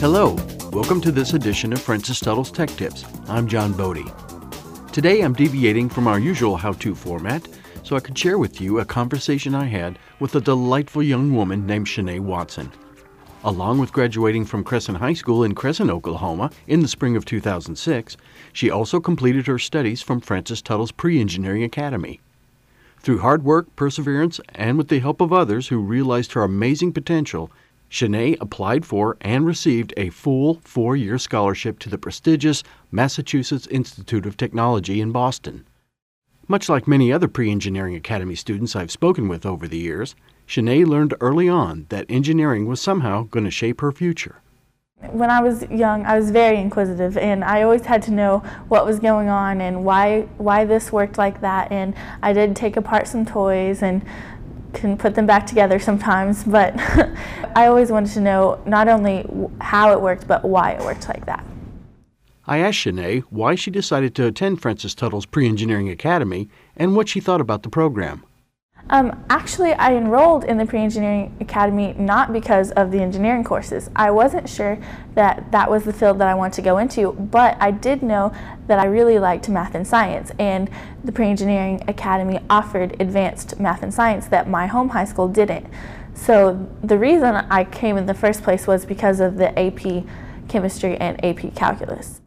Hello, welcome to this edition of Francis Tuttle's Tech Tips. I'm John Bode. Today I'm deviating from our usual how to format so I could share with you a conversation I had with a delightful young woman named Shanee Watson. Along with graduating from Crescent High School in Crescent, Oklahoma in the spring of 2006, she also completed her studies from Francis Tuttle's Pre Engineering Academy. Through hard work, perseverance, and with the help of others who realized her amazing potential, Shanee applied for and received a full four year scholarship to the prestigious Massachusetts Institute of Technology in Boston. Much like many other pre engineering academy students I've spoken with over the years, Shanee learned early on that engineering was somehow going to shape her future. When I was young, I was very inquisitive, and I always had to know what was going on and why why this worked like that. And I did take apart some toys and can put them back together sometimes, but I always wanted to know not only how it worked, but why it worked like that. I asked Shanee why she decided to attend Francis Tuttle's Pre Engineering Academy and what she thought about the program. Um, actually, I enrolled in the Pre-Engineering Academy not because of the engineering courses. I wasn't sure that that was the field that I wanted to go into, but I did know that I really liked math and science, and the Pre-Engineering Academy offered advanced math and science that my home high school didn't. So the reason I came in the first place was because of the AP Chemistry and AP Calculus.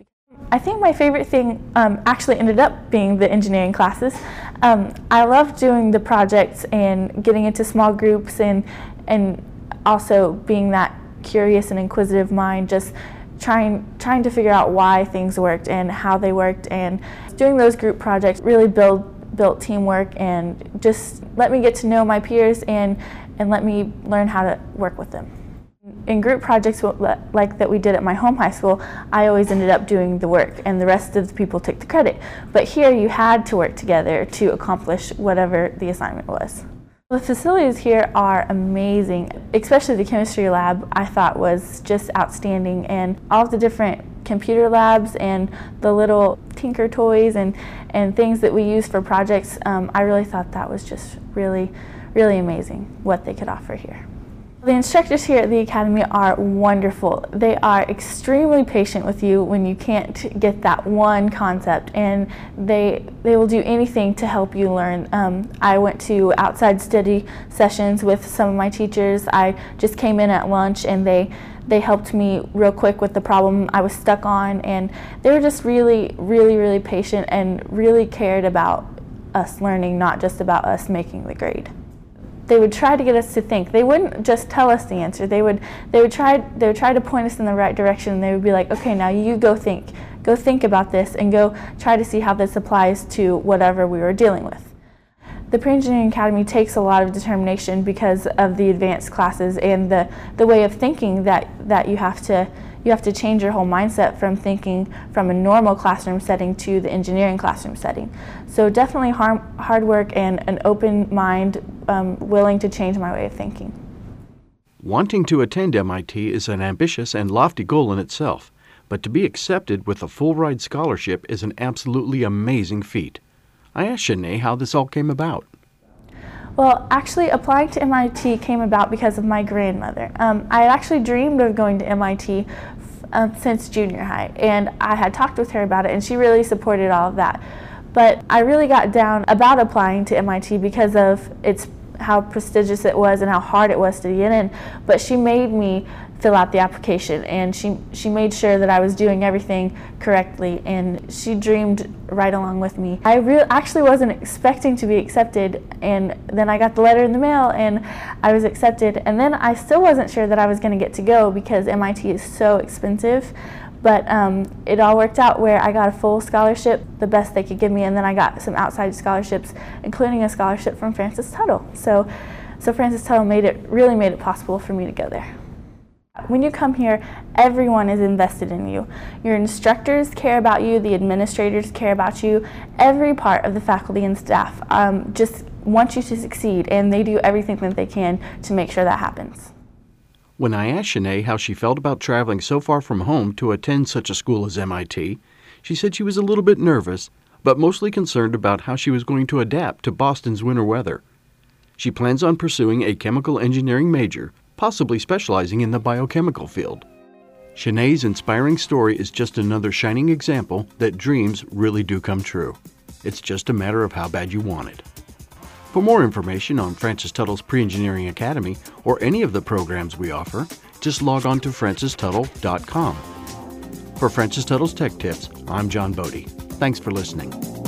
I think my favorite thing um, actually ended up being the engineering classes. Um, I love doing the projects and getting into small groups and and also being that curious and inquisitive mind, just trying trying to figure out why things worked and how they worked, and doing those group projects really build built teamwork and just let me get to know my peers and and let me learn how to work with them in group projects like that we did at my home high school, I always ended up doing the work and the rest of the people took the credit. But here you had to work together to accomplish whatever the assignment was. The facilities here are amazing, especially the chemistry lab I thought was just outstanding and all of the different computer labs and the little tinker toys and, and things that we use for projects, um, I really thought that was just really, really amazing what they could offer here. The instructors here at the Academy are wonderful. They are extremely patient with you when you can't get that one concept and they, they will do anything to help you learn. Um, I went to outside study sessions with some of my teachers. I just came in at lunch and they, they helped me real quick with the problem I was stuck on and they were just really, really, really patient and really cared about us learning, not just about us making the grade they would try to get us to think. They wouldn't just tell us the answer. They would they would try they would try to point us in the right direction. And they would be like, "Okay, now you go think. Go think about this and go try to see how this applies to whatever we were dealing with." The Pre-Engineering Academy takes a lot of determination because of the advanced classes and the, the way of thinking that, that you have to you have to change your whole mindset from thinking from a normal classroom setting to the engineering classroom setting. So definitely hard, hard work and an open mind, um, willing to change my way of thinking. Wanting to attend MIT is an ambitious and lofty goal in itself, but to be accepted with a full ride scholarship is an absolutely amazing feat. I asked Shanee how this all came about. Well, actually, applying to MIT came about because of my grandmother. Um, I had actually dreamed of going to MIT um, since junior high, and I had talked with her about it, and she really supported all of that. But I really got down about applying to MIT because of its how prestigious it was and how hard it was to get in. But she made me fill out the application and she she made sure that I was doing everything correctly and she dreamed right along with me. I re- actually wasn't expecting to be accepted and then I got the letter in the mail and I was accepted and then I still wasn't sure that I was going to get to go because MIT is so expensive but um, it all worked out where I got a full scholarship, the best they could give me, and then I got some outside scholarships, including a scholarship from Francis Tuttle. So, so Francis Tuttle made it really made it possible for me to go there. When you come here, everyone is invested in you. Your instructors care about you, the administrators care about you, every part of the faculty and staff um, just want you to succeed, and they do everything that they can to make sure that happens. When I asked Shanee how she felt about traveling so far from home to attend such a school as MIT, she said she was a little bit nervous, but mostly concerned about how she was going to adapt to Boston's winter weather. She plans on pursuing a chemical engineering major possibly specializing in the biochemical field. Shanee's inspiring story is just another shining example that dreams really do come true. It's just a matter of how bad you want it. For more information on Francis Tuttle's Pre-Engineering Academy or any of the programs we offer, just log on to francistuttle.com. For Francis Tuttle's Tech Tips, I'm John Bode. Thanks for listening.